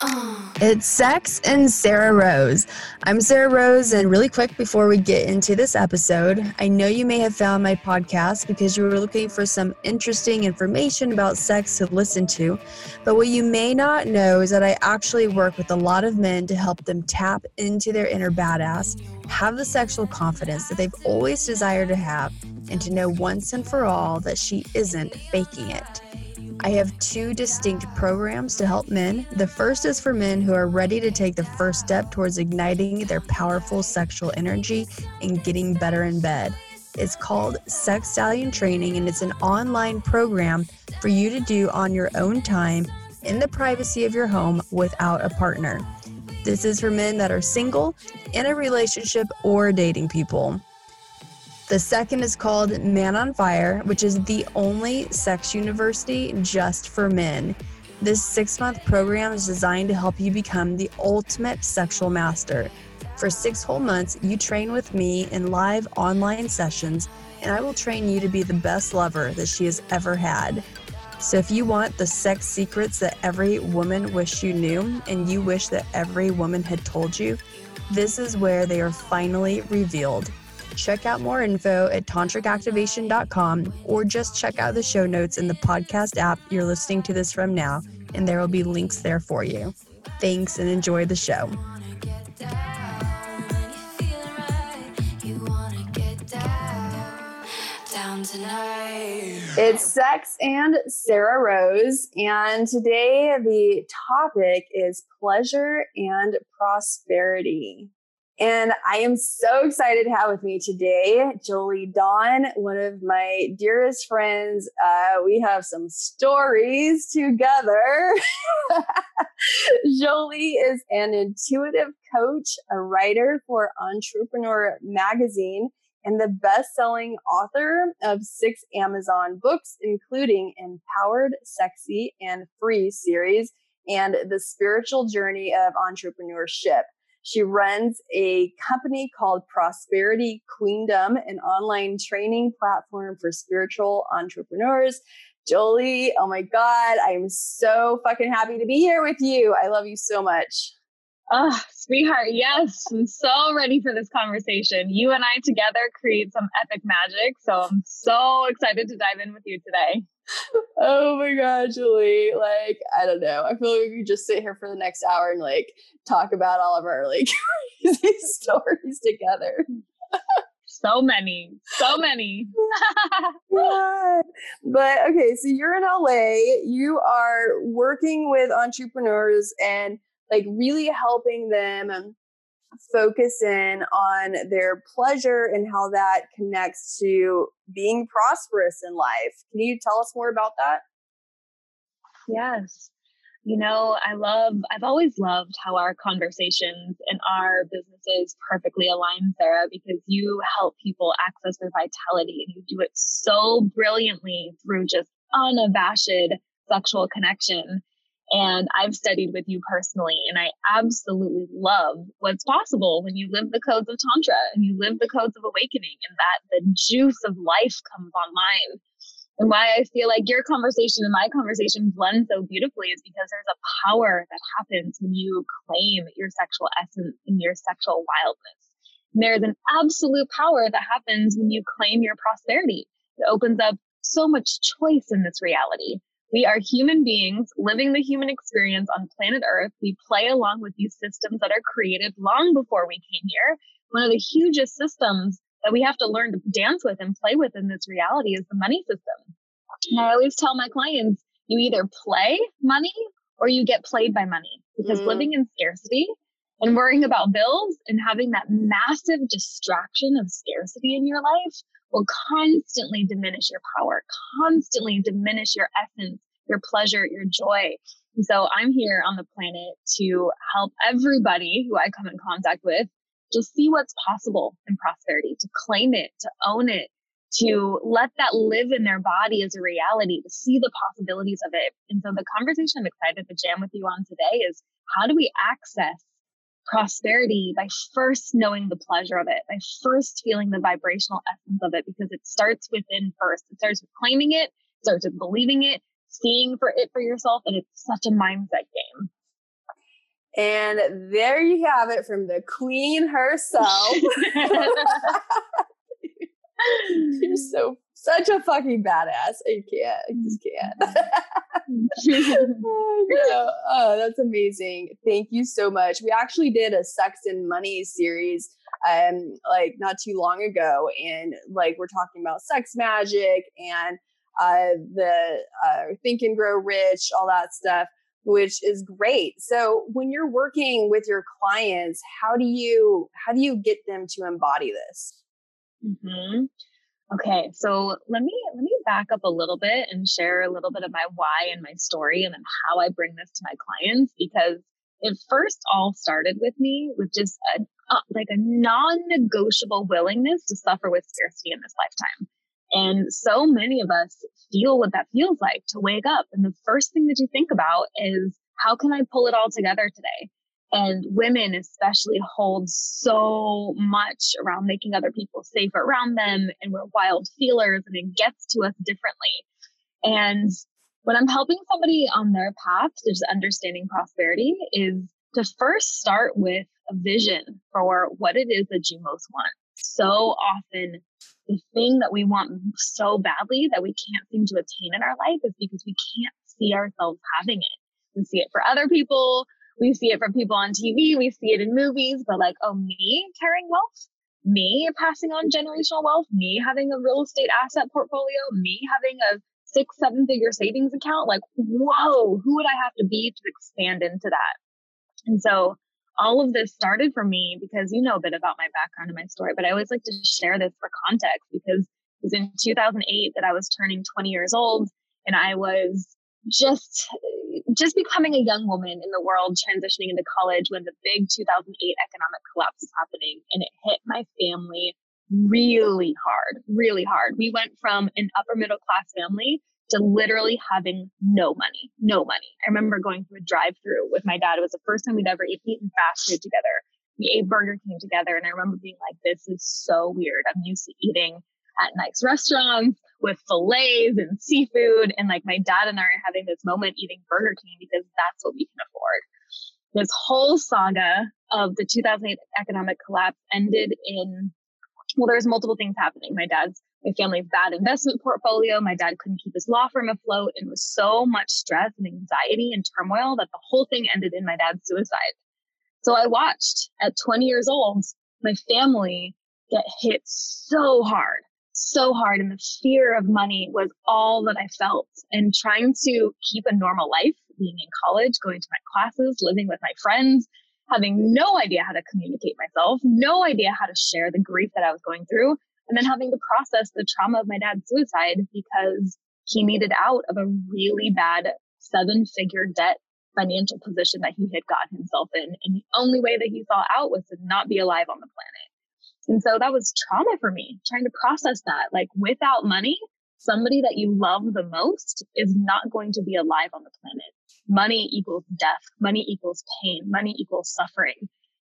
It's Sex and Sarrah Rose. I'm Sarrah Rose, and really quick before we get into this episode, I know you may have found my podcast because you were looking for some interesting information about sex to listen to. But what you may not know is that I actually work with a lot of men to help them tap into their inner badass, have the sexual confidence that they've always desired to have, and to know once and for all that she isn't faking it. I have two distinct programs to help men. The first is for men who are ready to take the first step towards igniting their powerful sexual energy and getting better in bed. It's called Sex Stallion Training, and it's an online program for you to do on your own time in the privacy of your home without a partner. This is for men that are single, in a relationship, or dating people. The second is called Man on Fire, which is the only sex university just for men. This six month program is designed to help you become the ultimate sexual master. For six whole months, you train with me in live online sessions, and I will train you to be the best lover that she has ever had. So, if you want the sex secrets that every woman wished you knew, and you wish that every woman had told you, this is where they are finally revealed. Check out more info at tantricactivation.com or just check out the show notes in the podcast app you're listening to this from now, and there will be links there for you. Thanks and enjoy the show. It's Sex and Sarrah Rose, and today the topic is pleasure and prosperity. And I am so excited to have with me today Jolie Dawn, one of my dearest friends. Uh, we have some stories together. Jolie is an intuitive coach, a writer for Entrepreneur Magazine, and the best selling author of six Amazon books, including Empowered, Sexy, and Free series and The Spiritual Journey of Entrepreneurship. She runs a company called Prosperity Queendom, an online training platform for spiritual entrepreneurs. Jolie, oh my God, I am so fucking happy to be here with you. I love you so much. Oh, sweetheart, yes. I'm so ready for this conversation. You and I together create some epic magic. So I'm so excited to dive in with you today. Oh my God, Jolie. Like, I don't know. I feel like we could just sit here for the next hour and like talk about all of our like crazy stories together. so many, so many. but okay, so you're in LA, you are working with entrepreneurs and like really helping them focus in on their pleasure and how that connects to being prosperous in life. Can you tell us more about that? Yes. You know, I love, I've always loved how our conversations and our businesses perfectly align, Sarrah, because you help people access their vitality and you do it so brilliantly through just unabashed sexual connection. And I've studied with you personally, and I absolutely love what's possible when you live the codes of Tantra and you live the codes of awakening, and that the juice of life comes online. And why I feel like your conversation and my conversation blend so beautifully is because there's a power that happens when you claim your sexual essence and your sexual wildness. And there's an absolute power that happens when you claim your prosperity. It opens up so much choice in this reality. We are human beings living the human experience on planet Earth. We play along with these systems that are created long before we came here. One of the hugest systems that we have to learn to dance with and play with in this reality is the money system. And I always tell my clients you either play money or you get played by money because mm. living in scarcity and worrying about bills and having that massive distraction of scarcity in your life will constantly diminish your power, constantly diminish your essence, your pleasure, your joy. And so I'm here on the planet to help everybody who I come in contact with just see what's possible in prosperity, to claim it, to own it, to let that live in their body as a reality, to see the possibilities of it. And so the conversation I'm excited to jam with you on today is how do we access prosperity by first knowing the pleasure of it, by first feeling the vibrational essence of it, because it starts within first. It starts with claiming it, starts with believing it, seeing for it for yourself, and it's such a mindset game. And there you have it from the queen herself. You're so such a fucking badass. I can't. I just can't. oh, no. oh, that's amazing. Thank you so much. We actually did a sex and money series um like not too long ago and like we're talking about sex magic and uh the uh think and grow rich all that stuff which is great so when you're working with your clients how do you how do you get them to embody this mm-hmm. Okay, so let me let me back up a little bit and share a little bit of my why and my story and then how I bring this to my clients because it first all started with me with just a uh, like a non-negotiable willingness to suffer with scarcity in this lifetime. And so many of us feel what that feels like to wake up and the first thing that you think about is how can I pull it all together today? And women especially hold so much around making other people safe around them and we're wild feelers and it gets to us differently. And when i'm helping somebody on their path to just understanding prosperity is to first start with a vision for what it is that you most want. So often the thing that we want so badly that we can't seem to attain in our life is because we can't see ourselves having it we see it for other people we see it from people on TV, we see it in movies, but like, oh, me carrying wealth, me passing on generational wealth, me having a real estate asset portfolio, me having a six, seven figure savings account, like, whoa, who would I have to be to expand into that? And so all of this started for me because you know a bit about my background and my story, but I always like to share this for context because it was in 2008 that I was turning 20 years old and I was just just becoming a young woman in the world transitioning into college when the big 2008 economic collapse was happening and it hit my family really hard really hard. We went from an upper middle class family to literally having no money no money. I remember going through a drive through with my dad. It was the first time we'd ever eaten fast food together. We ate burger king together and i remember being like this is so weird. I'm used to eating at nice restaurants with fillets and seafood. And like my dad and I are having this moment eating Burger King because that's what we can afford. This whole saga of the 2008 economic collapse ended in, well, there's multiple things happening. My dad's, my family's bad investment portfolio. My dad couldn't keep his law firm afloat and was so much stress and anxiety and turmoil that the whole thing ended in my dad's suicide. So I watched at 20 years old, my family get hit so hard so hard and the fear of money was all that I felt and trying to keep a normal life, being in college, going to my classes, living with my friends, having no idea how to communicate myself, no idea how to share the grief that I was going through, and then having to process the trauma of my dad's suicide because he needed out of a really bad seven figure debt financial position that he had got himself in. And the only way that he saw out was to not be alive on the planet. And so that was trauma for me, trying to process that. Like without money, somebody that you love the most is not going to be alive on the planet. Money equals death. Money equals pain. Money equals suffering.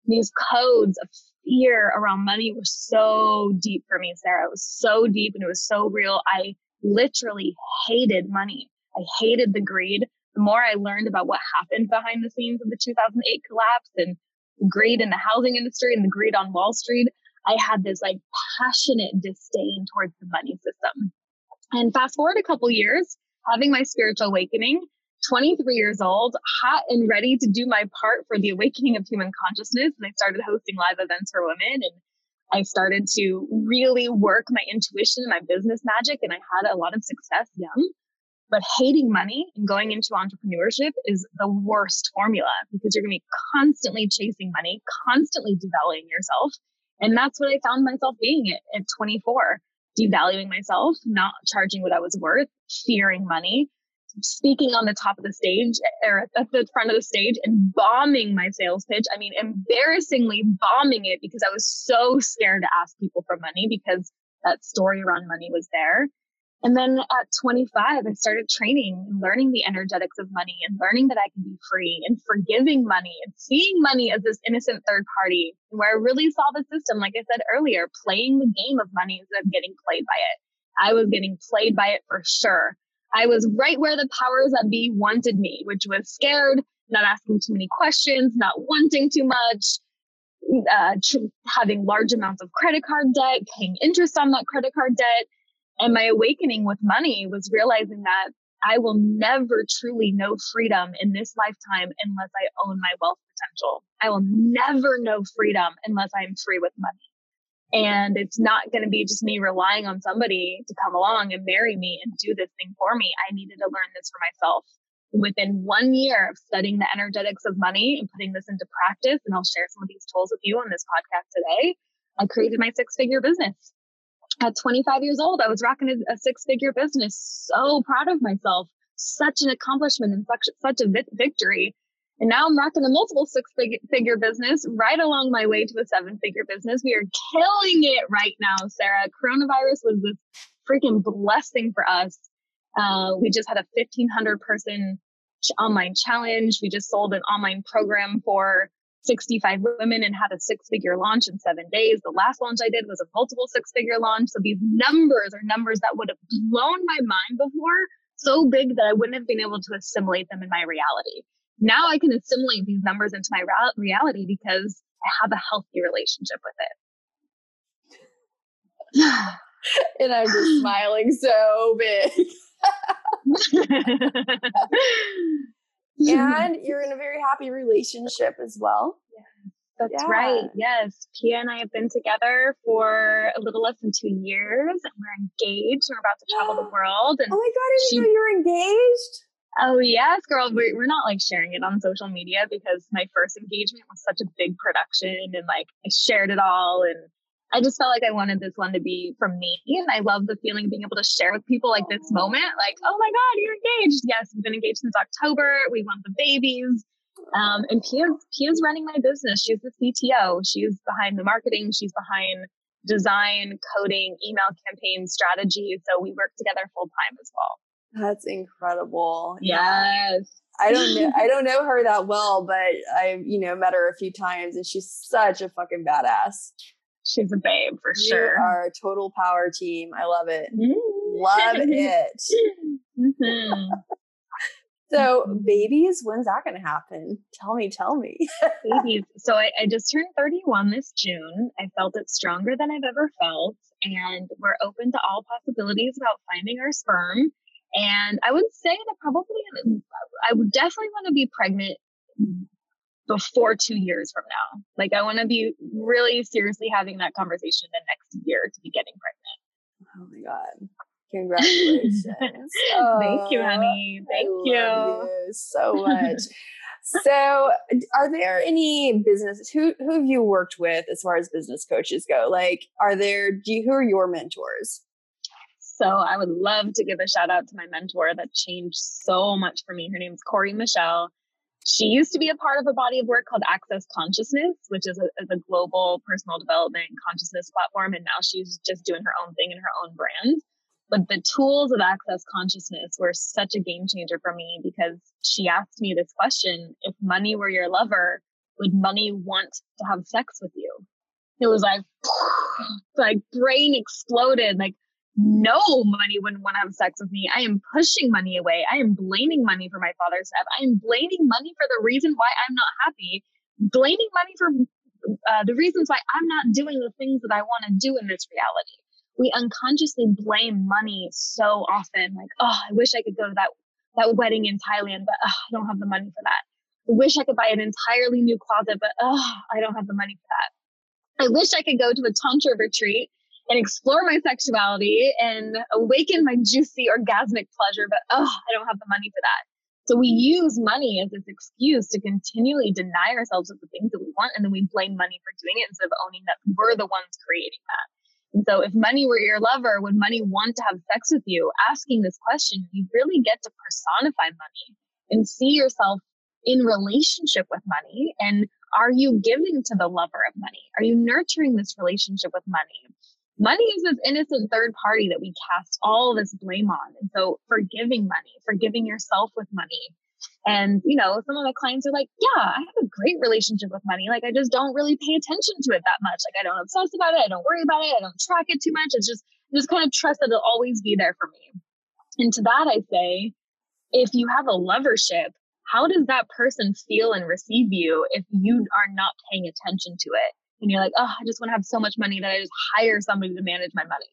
These codes of fear around money were so deep for me, Sarrah. It was so deep and it was so real. I literally hated money. I hated the greed. The more I learned about what happened behind the scenes of the 2008 collapse and greed in the housing industry and the greed on Wall Street, I had this like passionate disdain towards the money system. And fast forward a couple years, having my spiritual awakening, 23 years old, hot and ready to do my part for the awakening of human consciousness. And I started hosting live events for women and I started to really work my intuition and my business magic. And I had a lot of success young. But hating money and going into entrepreneurship is the worst formula because you're going to be constantly chasing money, constantly devaluing yourself. And that's what I found myself being at, at 24, devaluing myself, not charging what I was worth, fearing money, speaking on the top of the stage or at the front of the stage and bombing my sales pitch. I mean, embarrassingly bombing it because I was so scared to ask people for money because that story around money was there. And then at 25, I started training and learning the energetics of money and learning that I can be free and forgiving money and seeing money as this innocent third party where I really saw the system, like I said earlier, playing the game of money instead of getting played by it. I was getting played by it for sure. I was right where the powers that be wanted me, which was scared, not asking too many questions, not wanting too much, uh, having large amounts of credit card debt, paying interest on that credit card debt. And my awakening with money was realizing that I will never truly know freedom in this lifetime unless I own my wealth potential. I will never know freedom unless I'm free with money. And it's not going to be just me relying on somebody to come along and marry me and do this thing for me. I needed to learn this for myself. Within one year of studying the energetics of money and putting this into practice, and I'll share some of these tools with you on this podcast today, I created my six figure business. At 25 years old, I was rocking a, a six figure business. So proud of myself. Such an accomplishment and such, such a victory. And now I'm rocking a multiple six figure business right along my way to a seven figure business. We are killing it right now, Sarrah. Coronavirus was this freaking blessing for us. Uh, we just had a 1500 person online challenge. We just sold an online program for 65 women and had a six figure launch in seven days. The last launch I did was a multiple six figure launch. So these numbers are numbers that would have blown my mind before, so big that I wouldn't have been able to assimilate them in my reality. Now I can assimilate these numbers into my reality because I have a healthy relationship with it. and I'm just smiling so big. and you're in a very happy relationship as well. Yeah, That's yeah. right. Yes. Pia and I have been together for a little less than two years and we're engaged. We're about to travel the world. And oh my God, I didn't she, know you're engaged. Oh yes, girl. We're, we're not like sharing it on social media because my first engagement was such a big production and like I shared it all and I just felt like I wanted this one to be from me. And I love the feeling of being able to share with people like this moment, like, oh my God, you're engaged. Yes, we've been engaged since October. We want the babies. Um, and Pia's, Pia's running my business. She's the CTO. She's behind the marketing. She's behind design, coding, email campaign strategy. So we work together full time as well. That's incredible. Yes. I don't know I don't know her that well, but I've, you know, met her a few times and she's such a fucking badass. She's a babe for you sure. Our total power team. I love it. Mm-hmm. Love it. Mm-hmm. so, babies, when's that going to happen? Tell me, tell me. babies. So, I, I just turned 31 this June. I felt it stronger than I've ever felt. And we're open to all possibilities about finding our sperm. And I would say that probably, I would definitely want to be pregnant before two years from now. Like I want to be really seriously having that conversation the next year to be getting pregnant. Oh my God. Congratulations. Thank you, oh, honey. Thank you. you. so much. so are there any businesses who who have you worked with as far as business coaches go? Like are there do you, who are your mentors? So I would love to give a shout out to my mentor that changed so much for me. Her name is Corey Michelle. She used to be a part of a body of work called Access Consciousness, which is a, is a global personal development consciousness platform. And now she's just doing her own thing in her own brand. But the tools of Access Consciousness were such a game changer for me because she asked me this question if money were your lover, would money want to have sex with you? It was like, like brain exploded. Like, no money wouldn't want to have sex with me. I am pushing money away. I am blaming money for my father's death. I am blaming money for the reason why I'm not happy, blaming money for uh, the reasons why I'm not doing the things that I want to do in this reality. We unconsciously blame money so often, like, oh, I wish I could go to that that wedding in Thailand, but oh, I don't have the money for that. I wish I could buy an entirely new closet, but oh, I don't have the money for that. I wish I could go to a tantra retreat and explore my sexuality and awaken my juicy orgasmic pleasure, but oh, I don't have the money for that. So we use money as this excuse to continually deny ourselves of the things that we want, and then we blame money for doing it instead of owning that we're the ones creating that. And so if money were your lover, would money want to have sex with you? Asking this question, you really get to personify money and see yourself in relationship with money. And are you giving to the lover of money? Are you nurturing this relationship with money? Money is this innocent third party that we cast all this blame on. And so forgiving money, forgiving yourself with money. And, you know, some of my clients are like, yeah, I have a great relationship with money. Like, I just don't really pay attention to it that much. Like, I don't obsess about it. I don't worry about it. I don't track it too much. It's just, just kind of trust that it'll always be there for me. And to that, I say, if you have a lovership, how does that person feel and receive you if you are not paying attention to it? And you're like, oh, I just want to have so much money that I just hire somebody to manage my money.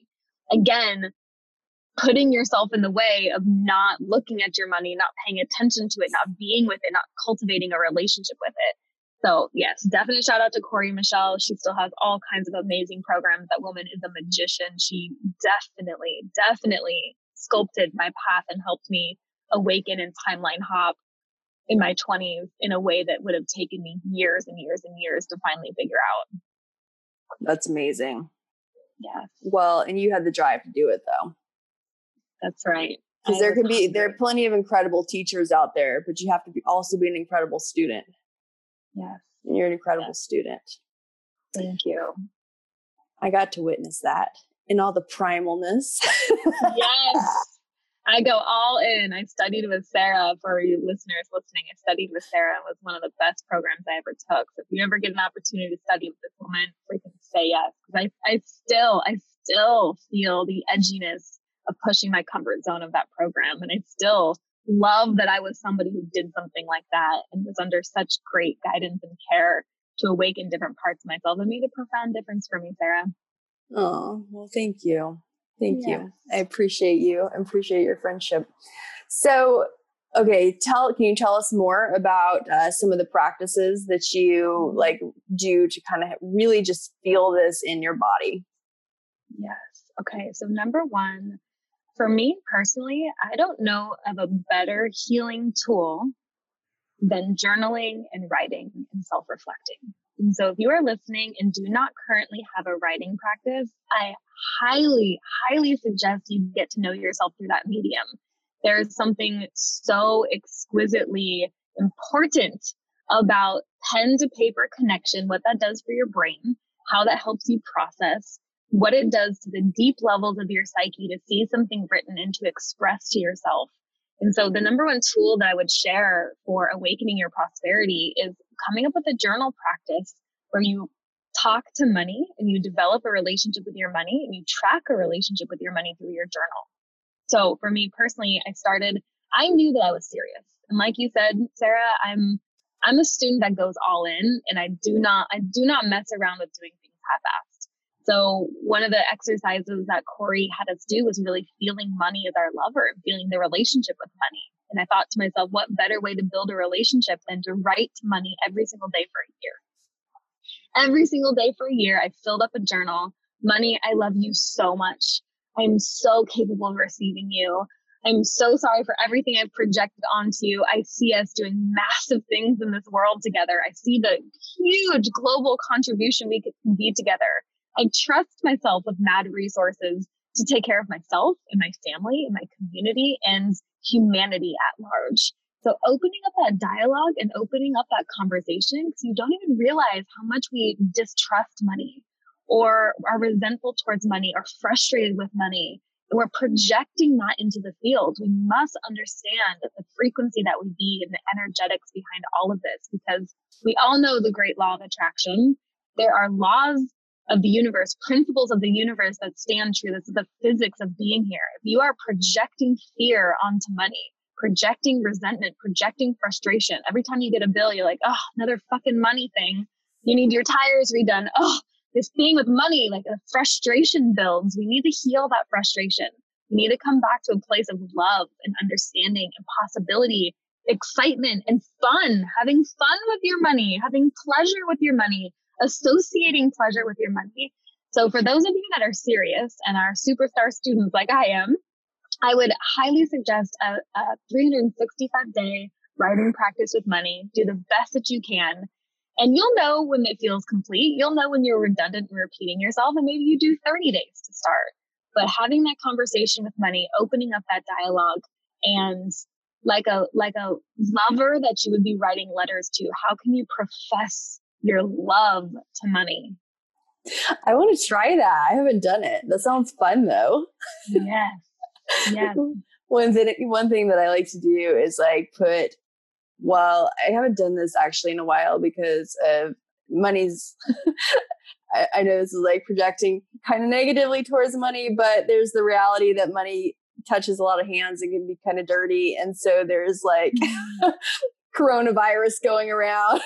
Again, putting yourself in the way of not looking at your money, not paying attention to it, not being with it, not cultivating a relationship with it. So yes, definite shout out to Corey Michelle. She still has all kinds of amazing programs. That woman is a magician. She definitely, definitely sculpted my path and helped me awaken and timeline hop in my 20s in a way that would have taken me years and years and years to finally figure out. That's amazing. Yeah. Well, and you had the drive to do it though. That's right. Because there can be there are plenty of incredible teachers out there, but you have to be also be an incredible student. Yes. And you're an incredible yes. student. Thank you. I got to witness that in all the primalness. yes. I go all in. I studied with Sarrah for you listeners listening. I studied with Sarrah. It was one of the best programs I ever took. So if you ever get an opportunity to study with this woman, freaking say yes. Because I, I still, I still feel the edginess of pushing my comfort zone of that program. And I still love that I was somebody who did something like that and was under such great guidance and care to awaken different parts of myself. It made a profound difference for me, Sarrah. Oh, well, thank you. Thank yes. you. I appreciate you. I appreciate your friendship. So, okay, tell can you tell us more about uh, some of the practices that you like do to kind of really just feel this in your body? Yes. Okay. So number one, for me personally, I don't know of a better healing tool than journaling and writing and self-reflecting. And so if you are listening and do not currently have a writing practice, I highly, highly suggest you get to know yourself through that medium. There's something so exquisitely important about pen to paper connection, what that does for your brain, how that helps you process, what it does to the deep levels of your psyche to see something written and to express to yourself. And so the number one tool that I would share for awakening your prosperity is coming up with a journal practice where you talk to money and you develop a relationship with your money and you track a relationship with your money through your journal. So for me personally, I started, I knew that I was serious. And like you said, Sarrah, I'm I'm a student that goes all in and I do not I do not mess around with doing things half-assed. So one of the exercises that Corey had us do was really feeling money as our lover, feeling the relationship with money. And I thought to myself, what better way to build a relationship than to write money every single day for a year? every single day for a year. I filled up a journal. Money, I love you so much. I'm so capable of receiving you. I'm so sorry for everything I've projected onto you. I see us doing massive things in this world together. I see the huge global contribution we can be together. I trust myself with mad resources to take care of myself and my family and my community and humanity at large. So opening up that dialogue and opening up that conversation, because you don't even realize how much we distrust money or are resentful towards money or frustrated with money. We're projecting that into the field. We must understand the frequency that we be and the energetics behind all of this because we all know the great law of attraction. There are laws of the universe, principles of the universe that stand true. This is the physics of being here. If you are projecting fear onto money, projecting resentment, projecting frustration. Every time you get a bill, you're like, oh, another fucking money thing. You need your tires redone. Oh, this thing with money, like a frustration builds. We need to heal that frustration. We need to come back to a place of love and understanding and possibility, excitement and fun, having fun with your money, having pleasure with your money, associating pleasure with your money. So, for those of you that are serious and are superstar students like I am, I would highly suggest a, a 365 day writing practice with money. Do the best that you can. And you'll know when it feels complete. You'll know when you're redundant and repeating yourself. And maybe you do 30 days to start. But having that conversation with money, opening up that dialogue and like a like a lover that you would be writing letters to, how can you profess your love to money? I want to try that. I haven't done it. That sounds fun though. yes. Yeah. one thing one thing that I like to do is like put well, I haven't done this actually in a while because of money's I, I know this is like projecting kind of negatively towards money, but there's the reality that money touches a lot of hands and can be kind of dirty. And so there's like mm. coronavirus going around.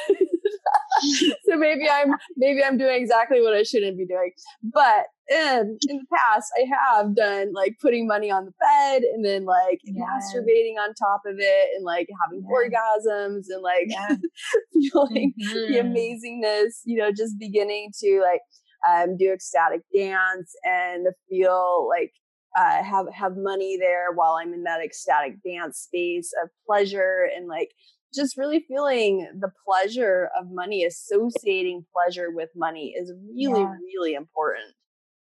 so maybe I'm maybe I'm doing exactly what I shouldn't be doing. But in in the past, I have done like putting money on the bed and then like yes. masturbating on top of it and like having yes. orgasms and like yes. feeling mm-hmm. the amazingness. You know, just beginning to like um, do ecstatic dance and feel like uh, have have money there while I'm in that ecstatic dance space of pleasure and like just really feeling the pleasure of money, associating pleasure with money is really, yeah. really important.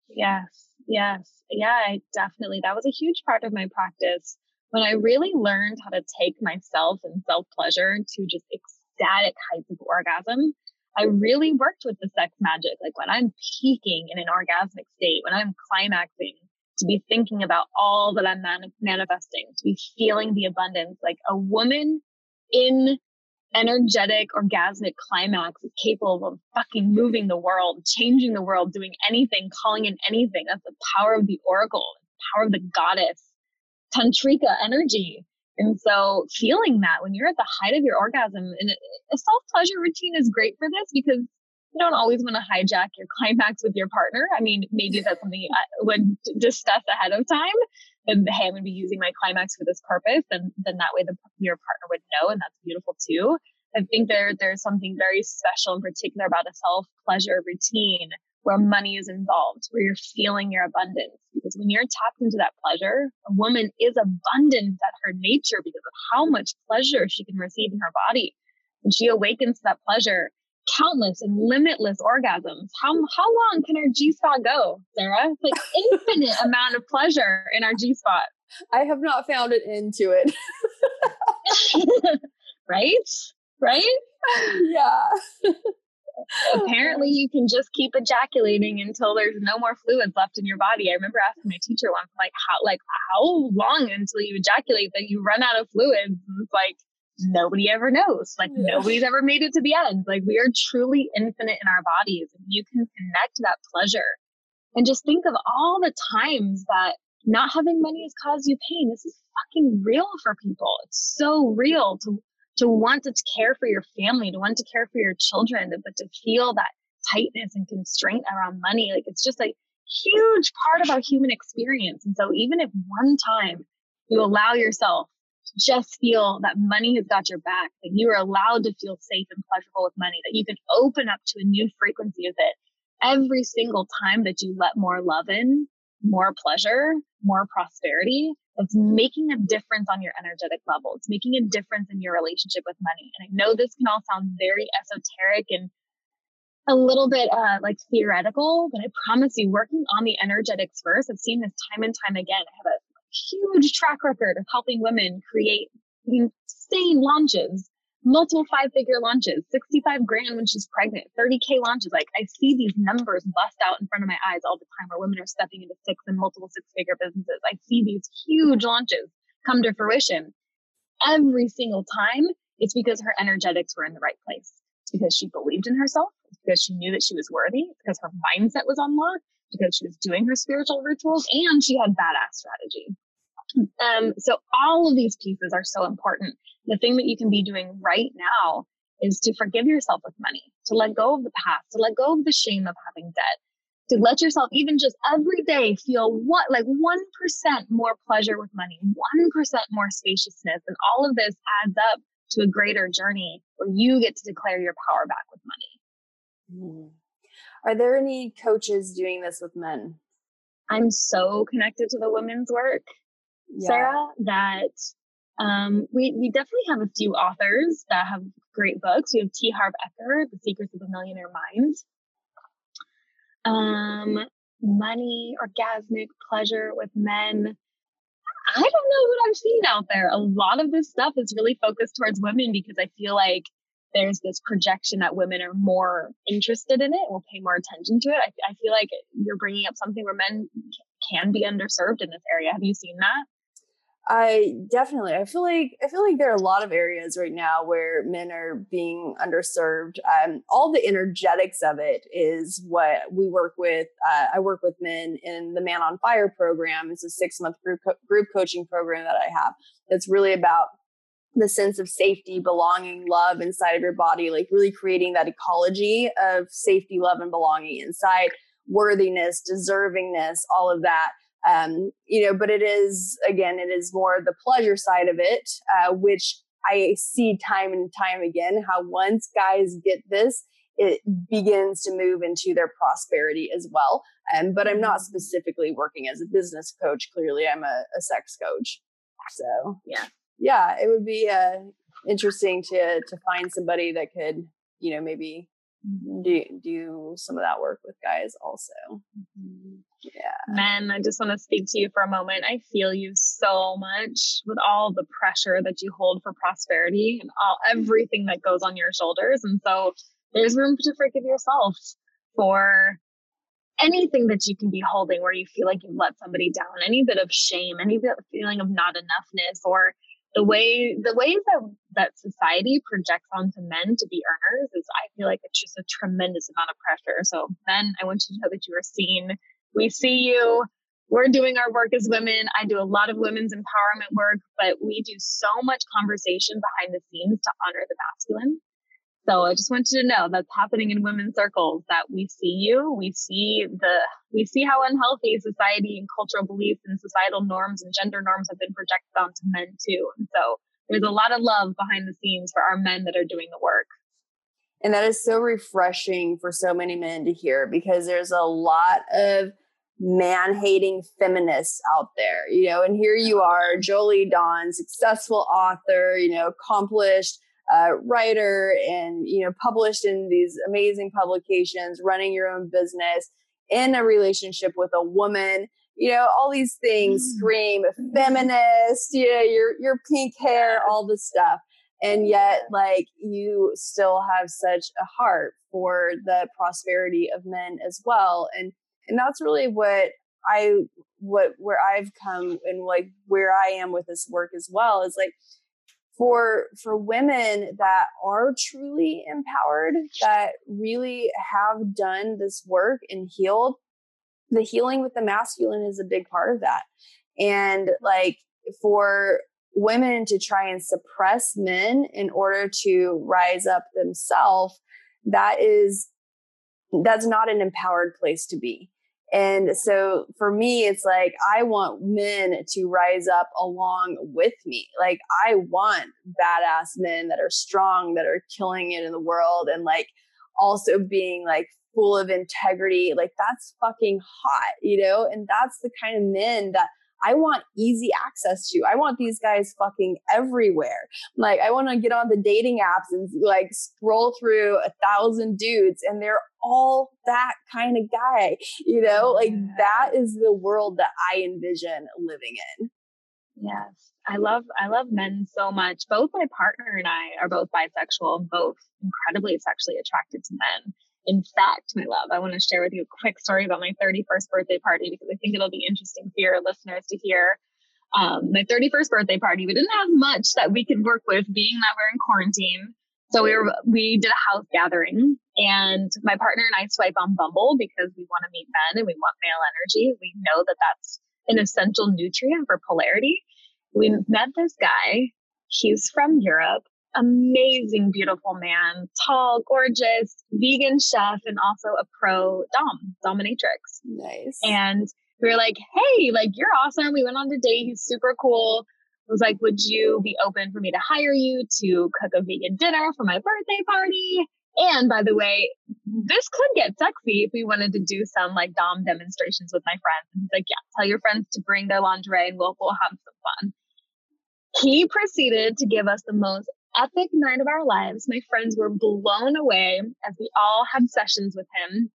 Yes, yes. Yeah, I definitely. That was a huge part of my practice when I really learned how to take myself and self pleasure to just ecstatic heights of orgasm. I really worked with the sex magic. Like when I'm peaking in an orgasmic state, when I'm climaxing, to be thinking about all that I'm man- manifesting, to be feeling the abundance. Like a woman in energetic, orgasmic climax is capable of fucking moving the world, changing the world, doing anything, calling in anything. That's the power of the oracle, power of the goddess, tantrika energy. And so feeling that when you're at the height of your orgasm and a self pleasure routine is great for this because you don't always want to hijack your climax with your partner. I mean, maybe that's something I would discuss ahead of time hey, I'm going to be using my climax for this purpose, and then that way the, your partner would know, and that's beautiful too. I think there there's something very special in particular about a self pleasure routine where money is involved, where you're feeling your abundance. Because when you're tapped into that pleasure, a woman is abundant at her nature because of how much pleasure she can receive in her body. And she awakens to that pleasure, countless and limitless orgasms. How how long can our G spot go, Sarrah? It's like infinite amount of pleasure in our G spot. I have not found it into it. right? Right? Yeah. Apparently, you can just keep ejaculating until there's no more fluids left in your body. I remember asking my teacher once, like, how, like, how long until you ejaculate that you run out of fluids? And it's like, nobody ever knows. Like yeah. nobody's ever made it to the end. Like we are truly infinite in our bodies and you can connect that pleasure. And just think of all the times that not having money has caused you pain. This is fucking real for people. It's so real to to want to care for your family, to want to care for your children, but to feel that tightness and constraint around money. Like it's just a huge part of our human experience. And so even if one time you allow yourself just feel that money has got your back, that you are allowed to feel safe and pleasurable with money, that you can open up to a new frequency of it. Every single time that you let more love in, more pleasure, more prosperity, it's making a difference on your energetic level. It's making a difference in your relationship with money. And I know this can all sound very esoteric and a little bit uh, like theoretical, but I promise you, working on the energetics first, I've seen this time and time again. I have a huge track record of helping women create insane launches, multiple five figure launches, 65 grand when she's pregnant, 30K launches. Like I see these numbers bust out in front of my eyes all the time where women are stepping into six and multiple six figure businesses. I see these huge launches come to fruition. Every single time, it's because her energetics were in the right place. It's because she believed in herself. It's because she knew that she was worthy. It's because her mindset was unlocked. Because she was doing her spiritual rituals and she had badass strategy. Um, so all of these pieces are so important. The thing that you can be doing right now is to forgive yourself with money, to let go of the past, to let go of the shame of having debt, to let yourself even just every day feel what like 1% more pleasure with money, 1% more spaciousness. And all of this adds up to a greater journey where you get to declare your power back with money. Mm. Are there any coaches doing this with men? I'm so connected to the women's work yeah. Sarrah, that um, we, we definitely have a few authors that have great books. We have T. Harv Eker, The Secrets of the Millionaire Mind. Um, money, orgasmic pleasure with men. I don't know what I've seen out there. A lot of this stuff is really focused towards women because I feel like there's this projection that women are more interested in it, will pay more attention to it. I, I feel like you're bringing up something where men can be underserved in this area. Have you seen that? I definitely I feel like I feel like there are a lot of areas right now where men are being underserved. Um, all the energetics of it is what we work with. Uh, I work with men in the Man on Fire program. It's a six month group co- group coaching program that I have. That's really about the sense of safety, belonging, love inside of your body, like really creating that ecology of safety, love, and belonging inside, worthiness, deservingness, all of that. Um, you know, but it is again, it is more the pleasure side of it, uh, which I see time and time again how once guys get this, it begins to move into their prosperity as well. Um, but I'm not specifically working as a business coach. Clearly, I'm a, a sex coach. So yeah, yeah, it would be uh, interesting to to find somebody that could, you know, maybe mm-hmm. do do some of that work with guys also. Mm-hmm. Yeah. Men, I just want to speak to you for a moment. I feel you so much with all the pressure that you hold for prosperity and all everything that goes on your shoulders. And so there's room to forgive yourself for anything that you can be holding where you feel like you've let somebody down, any bit of shame, any bit of feeling of not enoughness, or the way the ways that that society projects onto men to be earners is I feel like it's just a tremendous amount of pressure. So men, I want you to know that you are seen. We see you. We're doing our work as women. I do a lot of women's empowerment work, but we do so much conversation behind the scenes to honor the masculine. So I just want you to know that's happening in women's circles that we see you, we see the we see how unhealthy society and cultural beliefs and societal norms and gender norms have been projected onto men too. And so there's a lot of love behind the scenes for our men that are doing the work. And that is so refreshing for so many men to hear because there's a lot of man hating feminists out there, you know, and here you are, Jolie Dawn, successful author, you know, accomplished uh, writer and you know published in these amazing publications running your own business in a relationship with a woman you know all these things mm. scream feminist you know your your pink hair all this stuff. And yet like you still have such a heart for the prosperity of men as well. And and that's really what i what where i've come and like where i am with this work as well is like for for women that are truly empowered that really have done this work and healed the healing with the masculine is a big part of that. And like for women to try and suppress men in order to rise up themselves that is that's not an empowered place to be and so for me, it's like I want men to rise up along with me. Like I want badass men that are strong, that are killing it in the world, and like also being like full of integrity. Like that's fucking hot, you know? And that's the kind of men that I want easy access to. I want these guys fucking everywhere. Like, I want to get on the dating apps and like scroll through a thousand dudes, and they're all that kind of guy. You know, like that is the world that I envision living in. Yes. I love I love men so much. Both my partner and I are both bisexual, both incredibly sexually attracted to men. In fact, my love, I want to share with you a quick story about my 31st birthday party because I think it'll be interesting for your listeners to hear. Um, my 31st birthday party, we didn't have much that we could work with being that we're in quarantine. So we were we did a house gathering and my partner and I swipe on Bumble because we want to meet men and we want male energy. We know that that's an essential nutrient for polarity. We met this guy. He's from Europe amazing, beautiful man, tall, gorgeous, vegan chef, and also a pro dom, dominatrix. Nice. And we were like, hey, like, you're awesome. We went on a date. He's super cool. I was like, would you be open for me to hire you to cook a vegan dinner for my birthday party? And by the way, this could get sexy if we wanted to do some like Dom demonstrations with my friends. And he's like, yeah, tell your friends to bring their lingerie and we'll, we'll have some fun. He proceeded to give us the most epic night of our lives. My friends were blown away as we all had sessions with him,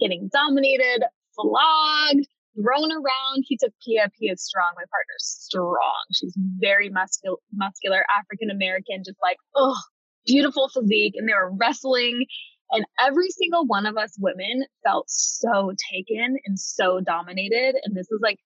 getting dominated, flogged, thrown around. He took Pia. Pia's strong. My partner's strong. She's very muscul- muscular, African American, just like, oh, beautiful physique. And they were wrestling. And every single one of us women felt so taken and so dominated. And this is like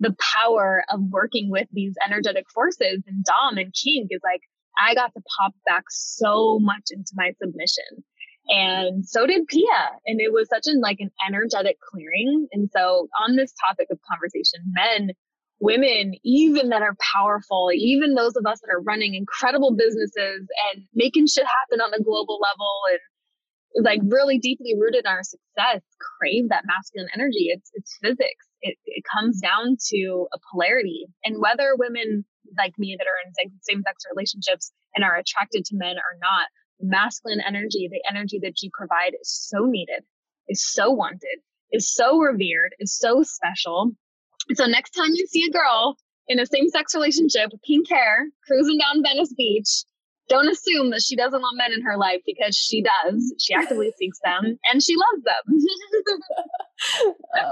the power of working with these energetic forces and Dom and King is like, I got to pop back so much into my submission. And so did Pia. And it was such an like an energetic clearing. And so on this topic of conversation, men women, even that are powerful, even those of us that are running incredible businesses and making shit happen on a global level and like really deeply rooted in our success, crave that masculine energy. It's it's physics. It it comes down to a polarity. And whether women like me that are in same sex relationships and are attracted to men or not, masculine energy, the energy that you provide is so needed, is so wanted, is so revered, is so special. So next time you see a girl in a same sex relationship with pink hair cruising down Venice Beach, don't assume that she doesn't want men in her life because she does. She actively seeks them and she loves them. Uh,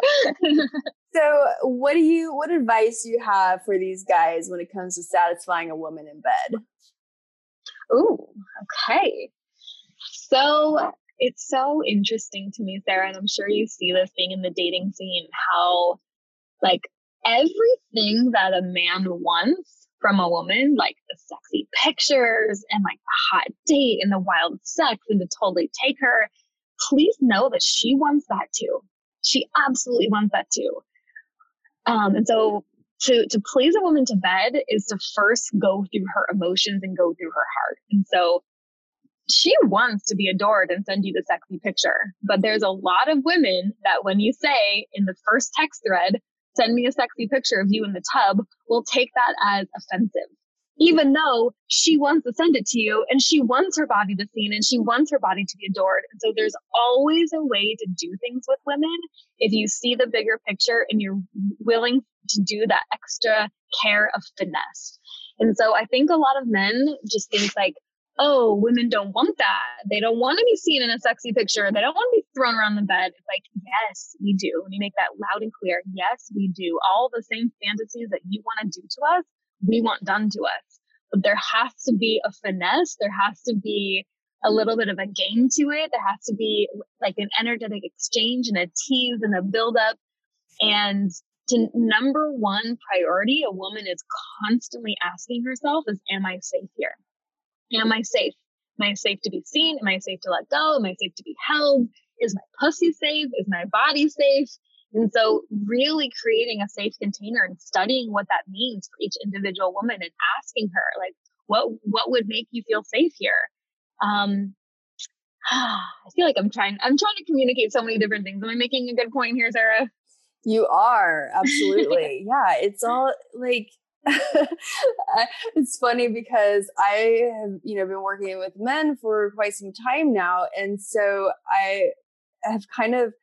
so, what do you what advice do you have for these guys when it comes to satisfying a woman in bed? Oh, okay. So it's so interesting to me, Sarrah, and I'm sure you see this being in the dating scene, how like everything that a man wants from a woman, like the sexy pictures and like the hot date and the wild sex and to totally take her, please know that she wants that too. She absolutely wants that too. Um, and so to to please a woman to bed is to first go through her emotions and go through her heart. And so she wants to be adored and send you the sexy picture. But there's a lot of women that when you say in the first text thread, send me a sexy picture of you in the tub, will take that as offensive. Even though she wants to send it to you and she wants her body to be seen, and she wants her body to be adored. And so there's always a way to do things with women if you see the bigger picture and you're willing to do that extra care of finesse. And so I think a lot of men just think like, oh, women don't want that. They don't want to be seen in a sexy picture. They don't want to be thrown around the bed. It's like, yes, we do. When you make that loud and clear, yes, we do. All the same fantasies that you want to do to us, we want done to us. But there has to be a finesse. There has to be a little bit of a game to it. There has to be like an energetic exchange and a tease and a build up. And to number one priority, a woman is constantly asking herself is, am I safe here? Am I safe? Am I safe to be seen? Am I safe to let go? Am I safe to be held? Is my pussy safe? Is my body safe? And so, really creating a safe container and studying what that means for each individual woman and asking her, like, what what would make you feel safe here? Um, I feel like I'm trying. I'm trying to communicate so many different things. Am I making a good point here, Sarrah? You are absolutely. yeah, it's all like it's funny because I have, you know, been working with men for quite some time now. And so I have kind of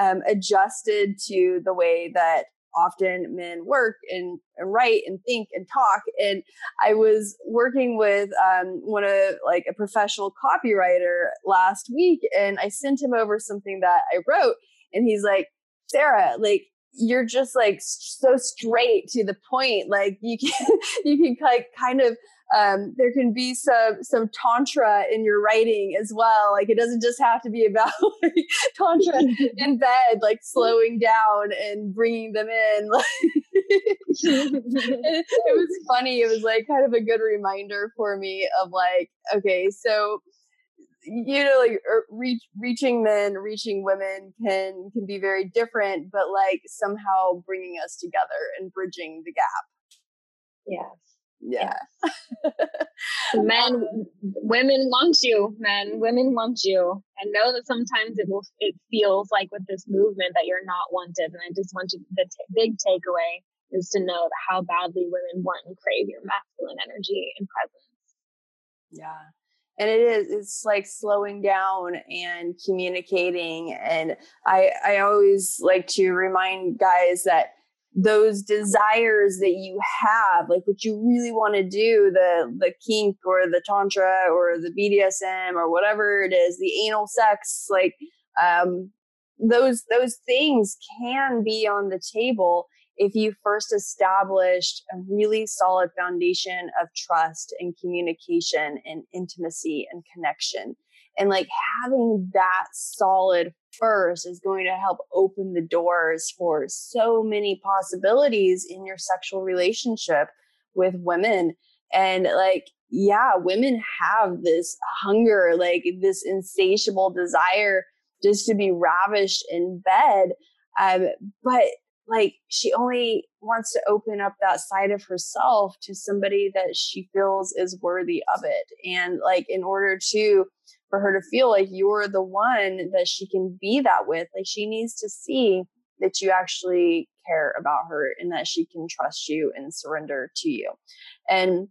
um, adjusted to the way that often men work and, and, write and think and talk. And I was working with um, one of like a professional copywriter last week, and I sent him over something that I wrote, and he's like, Sarrah, like you're just like so straight to the point like you can you can like kind of um, there can be some some tantra in your writing as well. Like it doesn't just have to be about like tantra in bed like slowing down and bringing them in. Like it, it was funny. It was like kind of a good reminder for me of like okay so you know like er, reach, reaching men reaching women can can be very different but like somehow bringing us together and bridging the gap. Yes yeah. Men um, women want you men women want you. And know that sometimes it will it feels like with this movement that you're not wanted and i just want you the t- big takeaway is to know how badly women want and crave your masculine energy and presence. Yeah. And it is it's like slowing down and communicating and i i always like to remind guys that those desires that you have like what you really want to do the the kink or the tantra or the bdsm or whatever it is the anal sex like um those those things can be on the table if you first established a really solid foundation of trust and communication and intimacy and connection. And like having that solid first is going to help open the doors for so many possibilities in your sexual relationship with women. And like, yeah, women have this hunger, like this insatiable desire just to be ravished in bed. Um, but like she only wants to open up that side of herself to somebody that she feels is worthy of it and like in order to for her to feel like you're the one that she can be that with like she needs to see that you actually care about her and that she can trust you and surrender to you. And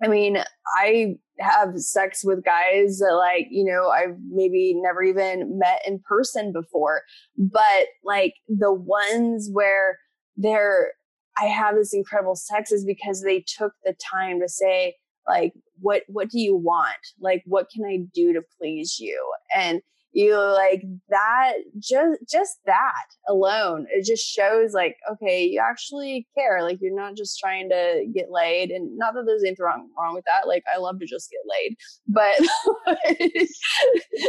I mean, I have sex with guys that like, you know, I've maybe never even met in person before, but like the ones where they're I have this incredible sex is because they took the time to say like what what do you want? Like what can I do to please you? And you like that just just that alone it just shows like okay you actually care like you're not just trying to get laid and not that there's anything wrong wrong with that like i love to just get laid but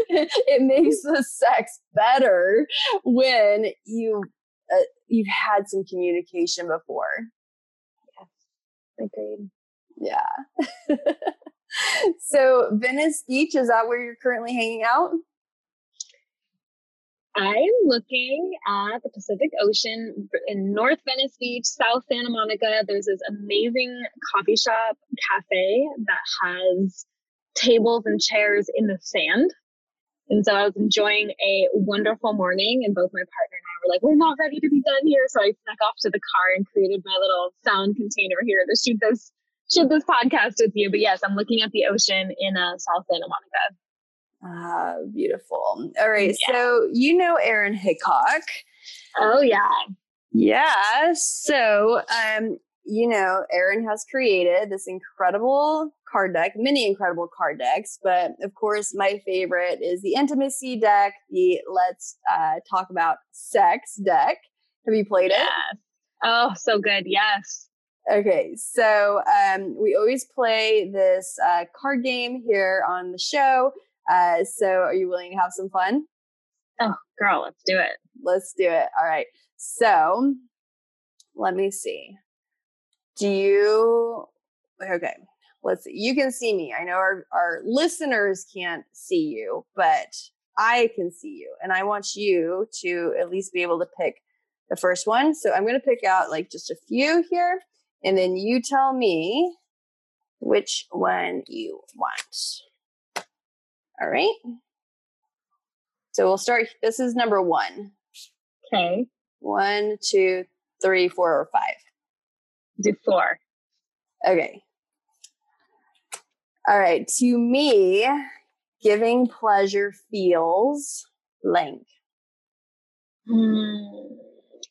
it makes the sex better when you uh, you've had some communication before yes agreed yeah so venice beach is that where you're currently hanging out I'm looking at the Pacific Ocean in North Venice Beach, South Santa Monica. There's this amazing coffee shop cafe that has tables and chairs in the sand. And so I was enjoying a wonderful morning, and both my partner and I were like, "We're not ready to be done here." So I snuck off to the car and created my little sound container here to shoot this shoot this podcast with you. But yes, I'm looking at the ocean in uh, South Santa Monica. Ah, beautiful. All right. Yeah. So you know Aaron Hickok. Oh yeah. Yeah. So um, you know, Aaron has created this incredible card deck, many incredible card decks, but of course, my favorite is the intimacy deck, the let's uh, talk about sex deck. Have you played yeah. it? Oh, so good. Yes. Okay, so um, we always play this uh, card game here on the show. Uh, so are you willing to have some fun? Oh, girl, let's do it. Let's do it. All right. So let me see. Do you, okay, let's see. You can see me. I know our, our listeners can't see you, but I can see you. And I want you to at least be able to pick the first one. So I'm going to pick out like just a few here. And then you tell me which one you want. All right. So we'll start. This is number one. Okay. One, two, three, four, or five. Do four. Okay. All right. To me, giving pleasure feels blank. Mm,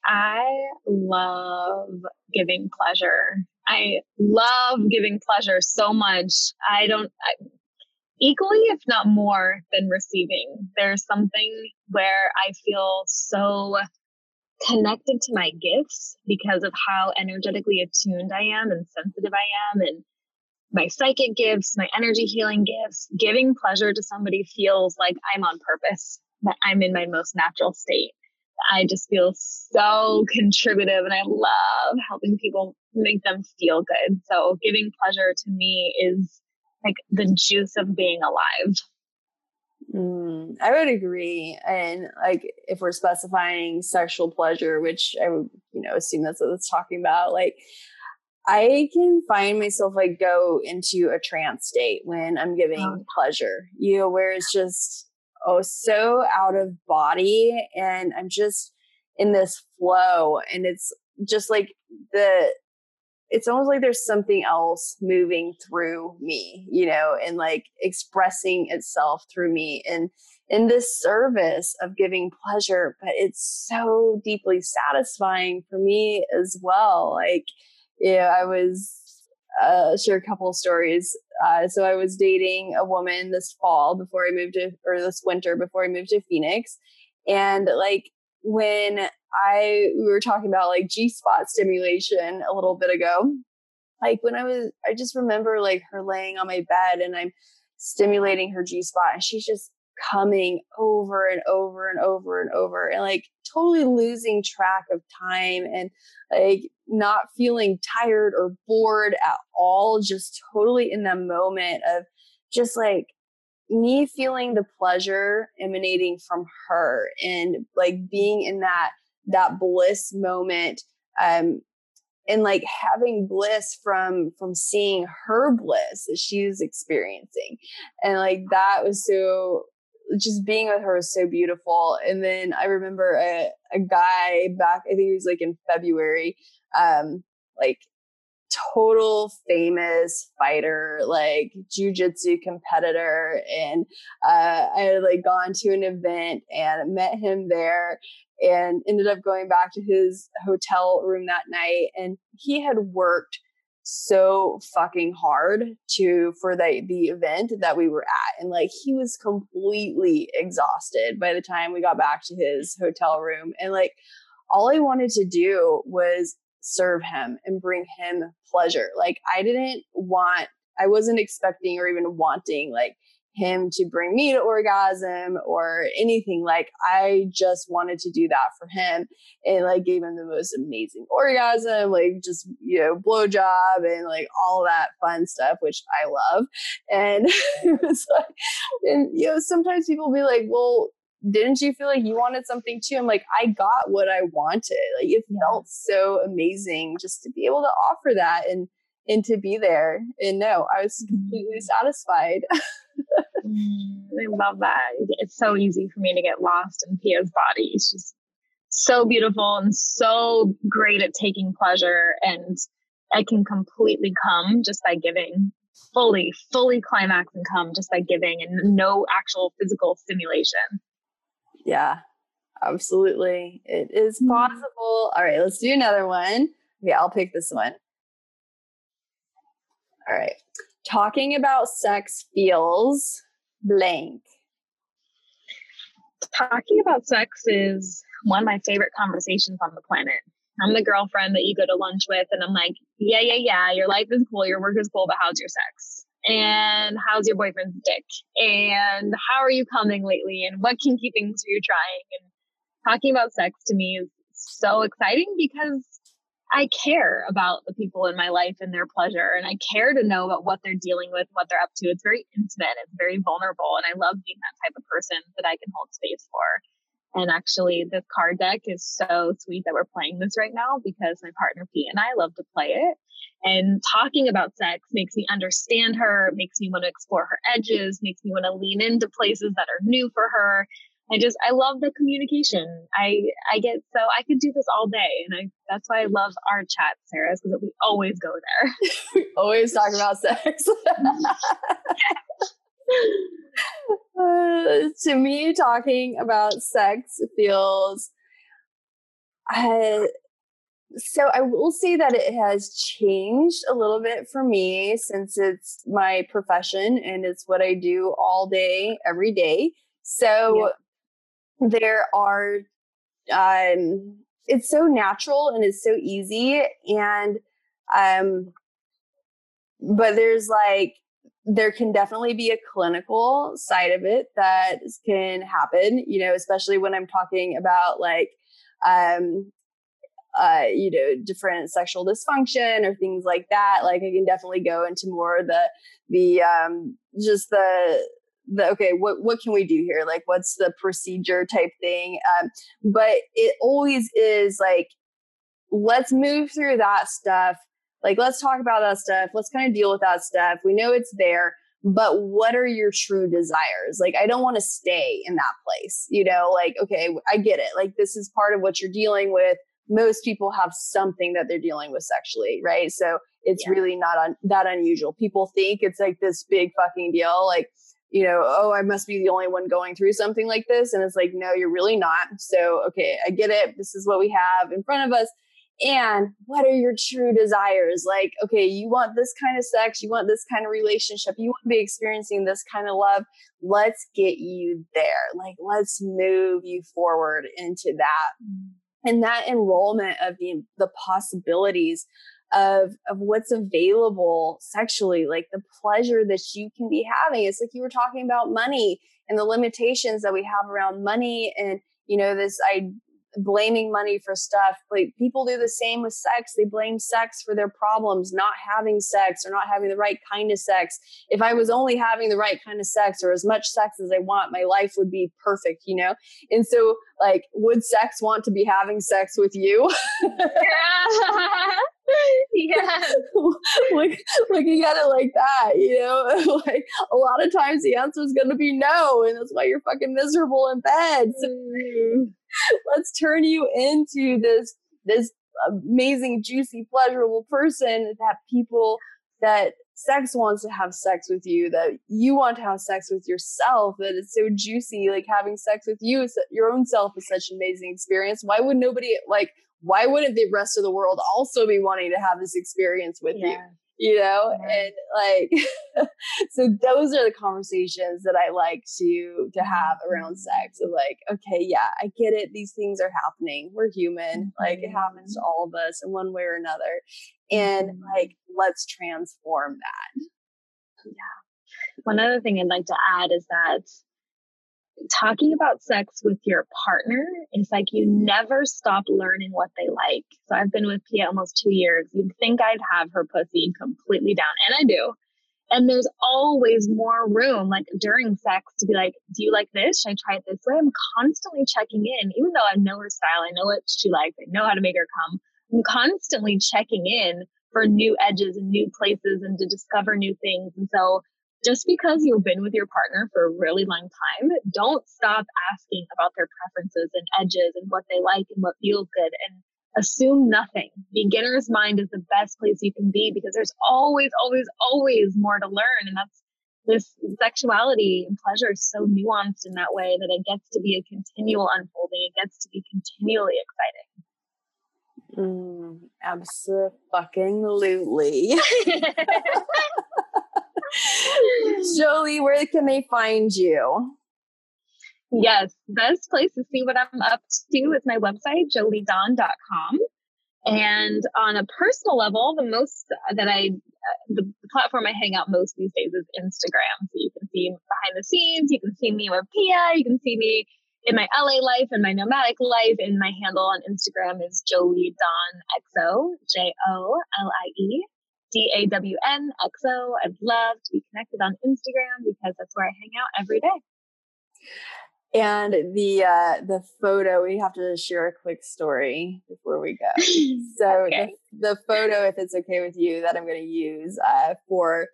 I love giving pleasure. I love giving pleasure so much. I don't, I, equally, if not more, than receiving. There's something where I feel so connected to my gifts because of how energetically attuned I am and sensitive I am, and my psychic gifts, my energy healing gifts. Giving pleasure to somebody feels like I'm on purpose, that I'm in my most natural state. I just feel so contributive and I love helping people make them feel good. So giving pleasure to me is like the juice of being alive. Mm, I would agree. And like if we're specifying sexual pleasure, which I would, you know, assume that's what it's talking about, like I can find myself like go into a trance state when I'm giving oh. pleasure, you know, where it's just oh so out of body and I'm just in this flow and it's just like the it's almost like there's something else moving through me, you know, and like expressing itself through me and in this service of giving pleasure, but it's so deeply satisfying for me as well. Like, yeah, I was uh, share a couple of stories. Uh, so I was dating a woman this fall before I moved to, or this winter before I moved to Phoenix, and like when I we were talking about like G spot stimulation a little bit ago. Like when I was, I just remember like her laying on my bed and I'm stimulating her G spot, and she's just coming over and over and over and over, and like totally losing track of time and like not feeling tired or bored at all, just totally in the moment of just like me feeling the pleasure emanating from her and like being in that that bliss moment um, and like having bliss from from seeing her bliss that she was experiencing. And like that was so just being with her was so beautiful and then i remember a, a guy back i think he was like in february um like total famous fighter, like jujitsu competitor. And uh, I had like gone to an event and met him there and ended up going back to his hotel room that night. And he had worked so fucking hard to for the the event that we were at and like he was completely exhausted by the time we got back to his hotel room and like all I wanted to do was serve him and bring him pleasure. Like I didn't want, I wasn't expecting or even wanting like him to bring me to orgasm or anything. Like I just wanted to do that for him and like gave him the most amazing orgasm, like just, you know, blowjob and like all that fun stuff, which I love. And it was like, and you know, sometimes people be like, well, didn't you feel like you wanted something too? I'm like, I got what I wanted. Like it felt so amazing just to be able to offer that and and to be there. And no, I was completely mm. satisfied. mm, I love that. It's so easy for me to get lost in Pia's body. She's just so beautiful and so great at taking pleasure and I can completely come just by giving fully, fully climax and come just by giving and no actual physical stimulation. Yeah, absolutely. It is mm-hmm. possible. All right, let's do another one. Okay, I'll pick this one. All right. Talking about sex feels blank. Talking about sex is one of my favorite conversations on the planet. I'm the girlfriend that you go to lunch with, and I'm like, yeah, yeah, yeah, your life is cool, your work is cool, but how's your sex? and how's your boyfriend's dick and how are you coming lately and what kinky things are you trying and talking about sex to me is so exciting because I care about the people in my life and their pleasure and I care to know about what they're dealing with, what they're up to. It's very intimate, it's very vulnerable and I love being that type of person that I can hold space for. And actually, this card deck is so sweet that we're playing this right now because my partner Pete and I love to play it. And talking about sex makes me understand her, makes me want to explore her edges, makes me want to lean into places that are new for her. I just I love the communication. I I get so I could do this all day, and I that's why I love our chat, Sarrah, because we always go there. we always talk about sex. uh, to me, talking about sex feels. Uh, so I will say that it has changed a little bit for me since it's my profession and it's what I do all day, every day. So yeah. There are, um, it's so natural and it's so easy. And, um, but there's like there can definitely be a clinical side of it that can happen, you know, especially when I'm talking about like, um, uh, you know, different sexual dysfunction or things like that. Like I can definitely go into more the, the, um, just the, the, okay, what, what can we do here? Like, what's the procedure type thing? Um, but it always is like, let's move through that stuff like, let's talk about that stuff. Let's kind of deal with that stuff. We know it's there, but what are your true desires? Like, I don't want to stay in that place. You know, like, okay, I get it. Like, this is part of what you're dealing with. Most people have something that they're dealing with sexually, right? So it's yeah. really not un- that unusual. People think it's like this big fucking deal. Like, you know, oh, I must be the only one going through something like this. And it's like, no, you're really not. So, okay, I get it. This is what we have in front of us and what are your true desires like okay you want this kind of sex you want this kind of relationship you want to be experiencing this kind of love let's get you there like let's move you forward into that mm. and that enrollment of the the possibilities of of what's available sexually like the pleasure that you can be having it's like you were talking about money and the limitations that we have around money and you know this i blaming money for stuff. Like people do the same with sex. They blame sex for their problems, not having sex or not having the right kind of sex. If I was only having the right kind of sex or as much sex as I want, my life would be perfect, you know? And so like would sex want to be having sex with you? yeah. yeah. like like you gotta like that, you know? like a lot of times the answer is gonna be no, and that's why you're fucking miserable in bed. So mm. let's turn you into this this amazing, juicy, pleasurable person that people that sex wants to have sex with you, that you want to have sex with yourself, that it's so juicy, like having sex with you, your own self is such an amazing experience. Why would nobody like why wouldn't the rest of the world also be wanting to have this experience with yeah. you? You know, and like, so those are the conversations that I like to to have around mm-hmm. sex. Of like, okay, yeah, I get it. These things are happening. We're human. Like, it happens to mm-hmm. all of us in one way or another. And mm-hmm. like, let's transform that. Yeah. One other thing I'd like to add is that talking about sex with your partner is like you never stop learning what they like. So I've been with Pia almost two years. You'd think I'd have her pussy completely down, and I do. And there's always more room, like during sex, to be like, Do you like this? Should I try it this way? I'm constantly checking in, even though I know her style, I know what she likes, I know how to make her come. I'm constantly checking in for new edges and new places and to discover new things. And so just because you've been with your partner for a really long time, don't stop asking about their preferences and edges and what they like and what feels good and assume nothing. Beginner's mind is the best place you can be because there's always, always, always more to learn. And that's this sexuality and pleasure is so nuanced in that way that it gets to be a continual unfolding. It gets to be continually exciting. Mm, absolutely. Jolie, where can they find you? Yes, best place to see what I'm up to is my website, joliedawn.com. And on a personal level, the most that I, the, the, platform I hang out most these days is Instagram. So you can see behind the scenes, you can see me with Pia, you can see me in my LA life and my nomadic life. And my handle on Instagram is Jolie Dawn XO, J O L I E D A W N X O. I'd love to be connected on Instagram because that's where I hang out every day. And the uh, the photo, we have to share a quick story before we go. So okay. the, the, photo, if it's okay with you, that I'm going to use uh, for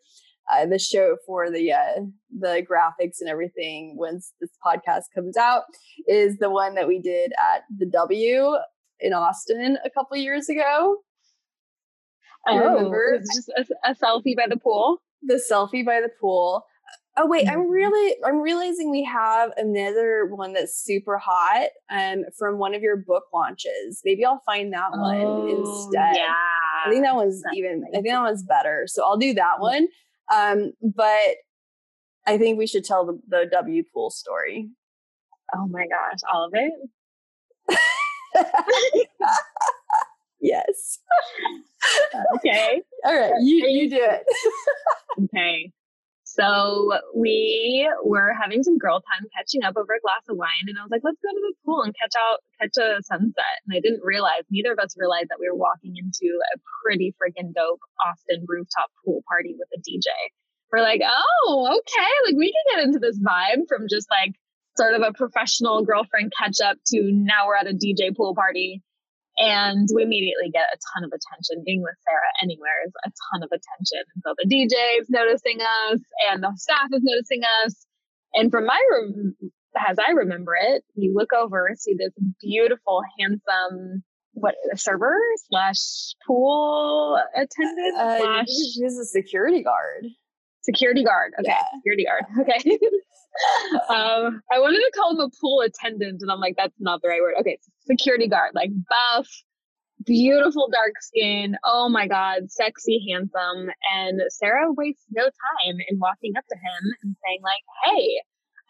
uh, the show for the uh, the graphics and everything once this podcast comes out is the one that we did at the W in Austin a couple years ago. I oh, remember. just a, a selfie by the pool. The selfie by the pool. Oh wait, I'm mm-hmm. really I'm realizing we have another one that's super hot um from one of your book launches. Maybe I'll find that one oh, instead. Yeah. I think that one's that's even I think that one's better. So I'll do that one. Um but I think we should tell the, the W pool story. Oh my gosh, all of it? yes. okay. All right. You you do it. okay. So we were having some girl time catching up over a glass of wine and I was like, let's go to the pool and catch out catch a sunset. And I didn't realize, neither of us realized that we were walking into a pretty freaking dope Austin rooftop pool party with a DJ. We're like, oh, okay, like we can get into this vibe from just like sort of a professional girlfriend catch up to now we're at a DJ pool party. And we immediately get a ton of attention. Being with Sarrah anywhere is a ton of attention. And so the DJ is noticing us and the staff is noticing us. And from my room, as I remember it, you look over, see this beautiful, handsome, what a server slash pool attendant uh, slash he's a security guard. Security guard. Okay. Yeah. Security guard. Okay. um, I wanted to call him a pool attendant, and I'm like, that's not the right word. Okay, security guard, like buff, beautiful dark skin. Oh my God, sexy, handsome. And Sarrah wastes no time in walking up to him and saying, like, hey,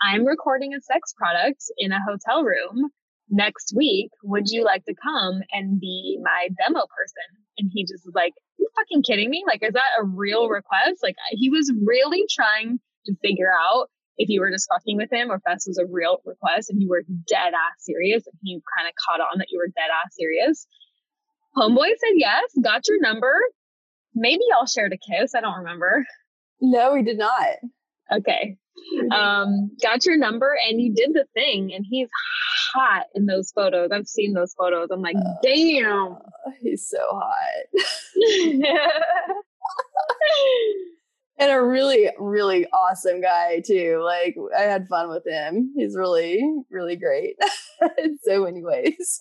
I'm recording a sex product in a hotel room next week. Would you like to come and be my demo person? And he just was like, you fucking kidding me? Like, is that a real request? Like, he was really trying to figure out if you were just fucking with him or if this was a real request and you were dead ass serious and he kind of caught on that you were dead ass serious. Homeboy said yes, got your number. Maybe y'all shared a kiss. I don't remember. No, we did not. Okay. Um, got your number and you did the thing and he's hot in those photos. I've seen those photos. I'm like, uh, damn. He's so hot. and a really really awesome guy too like i had fun with him. He's really really great. In so many ways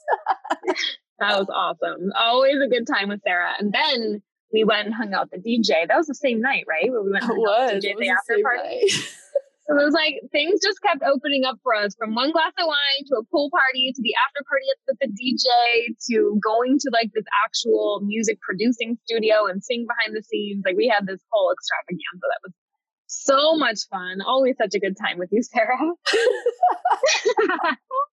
that was awesome. Always a good time with Sarrah. And then we went and hung out the dj that was the same night right? Where we went and hung out the dj the after party So it was like things just kept opening up for us from one glass of wine to a pool party to the after party at the DJ to going to like this actual music producing studio and seeing behind the scenes. Like we had this whole extravaganza that was so much fun. Always such a good time with you, Sarrah.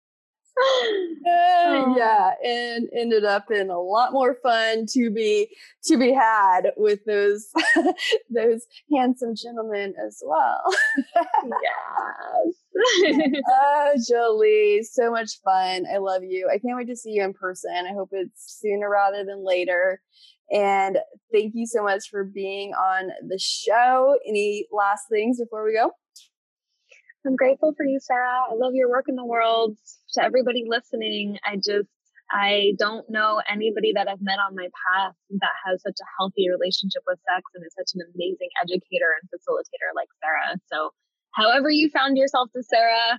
uh, yeah, and ended up in a lot more fun to be to be had with those those handsome gentlemen as well. yes. oh, Jolie, so much fun. I love you. I can't wait to see you in person. I hope it's sooner rather than later. And thank you so much for being on the show. Any last things before we go? I'm grateful for you, Sarrah. I love your work in the world. To everybody listening, I just, I don't know anybody that I've met on my path that has such a healthy relationship with sex and is such an amazing educator and facilitator like Sarrah. So, however you found yourself to Sarrah,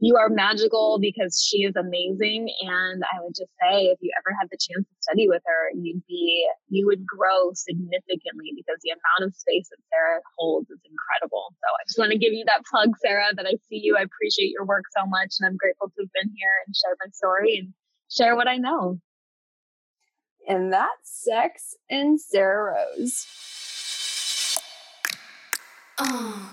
you are magical because she is amazing. And I would just say, if you ever had the chance to study with her, you'd be, you would grow significantly because the amount of space that Sarrah holds is incredible. So I just want to give you that plug, Sarrah, that I see you. I appreciate your work so much. And I'm grateful to have been here and share my story and share what I know. And that's Sex and Sarrah Rose.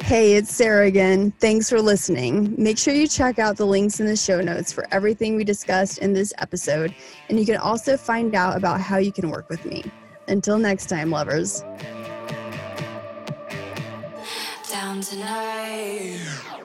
Hey, it's Sarrah again. Thanks for listening. Make sure you check out the links in the show notes for everything we discussed in this episode, and you can also find out about how you can work with me. Until next time, lovers. Down tonight.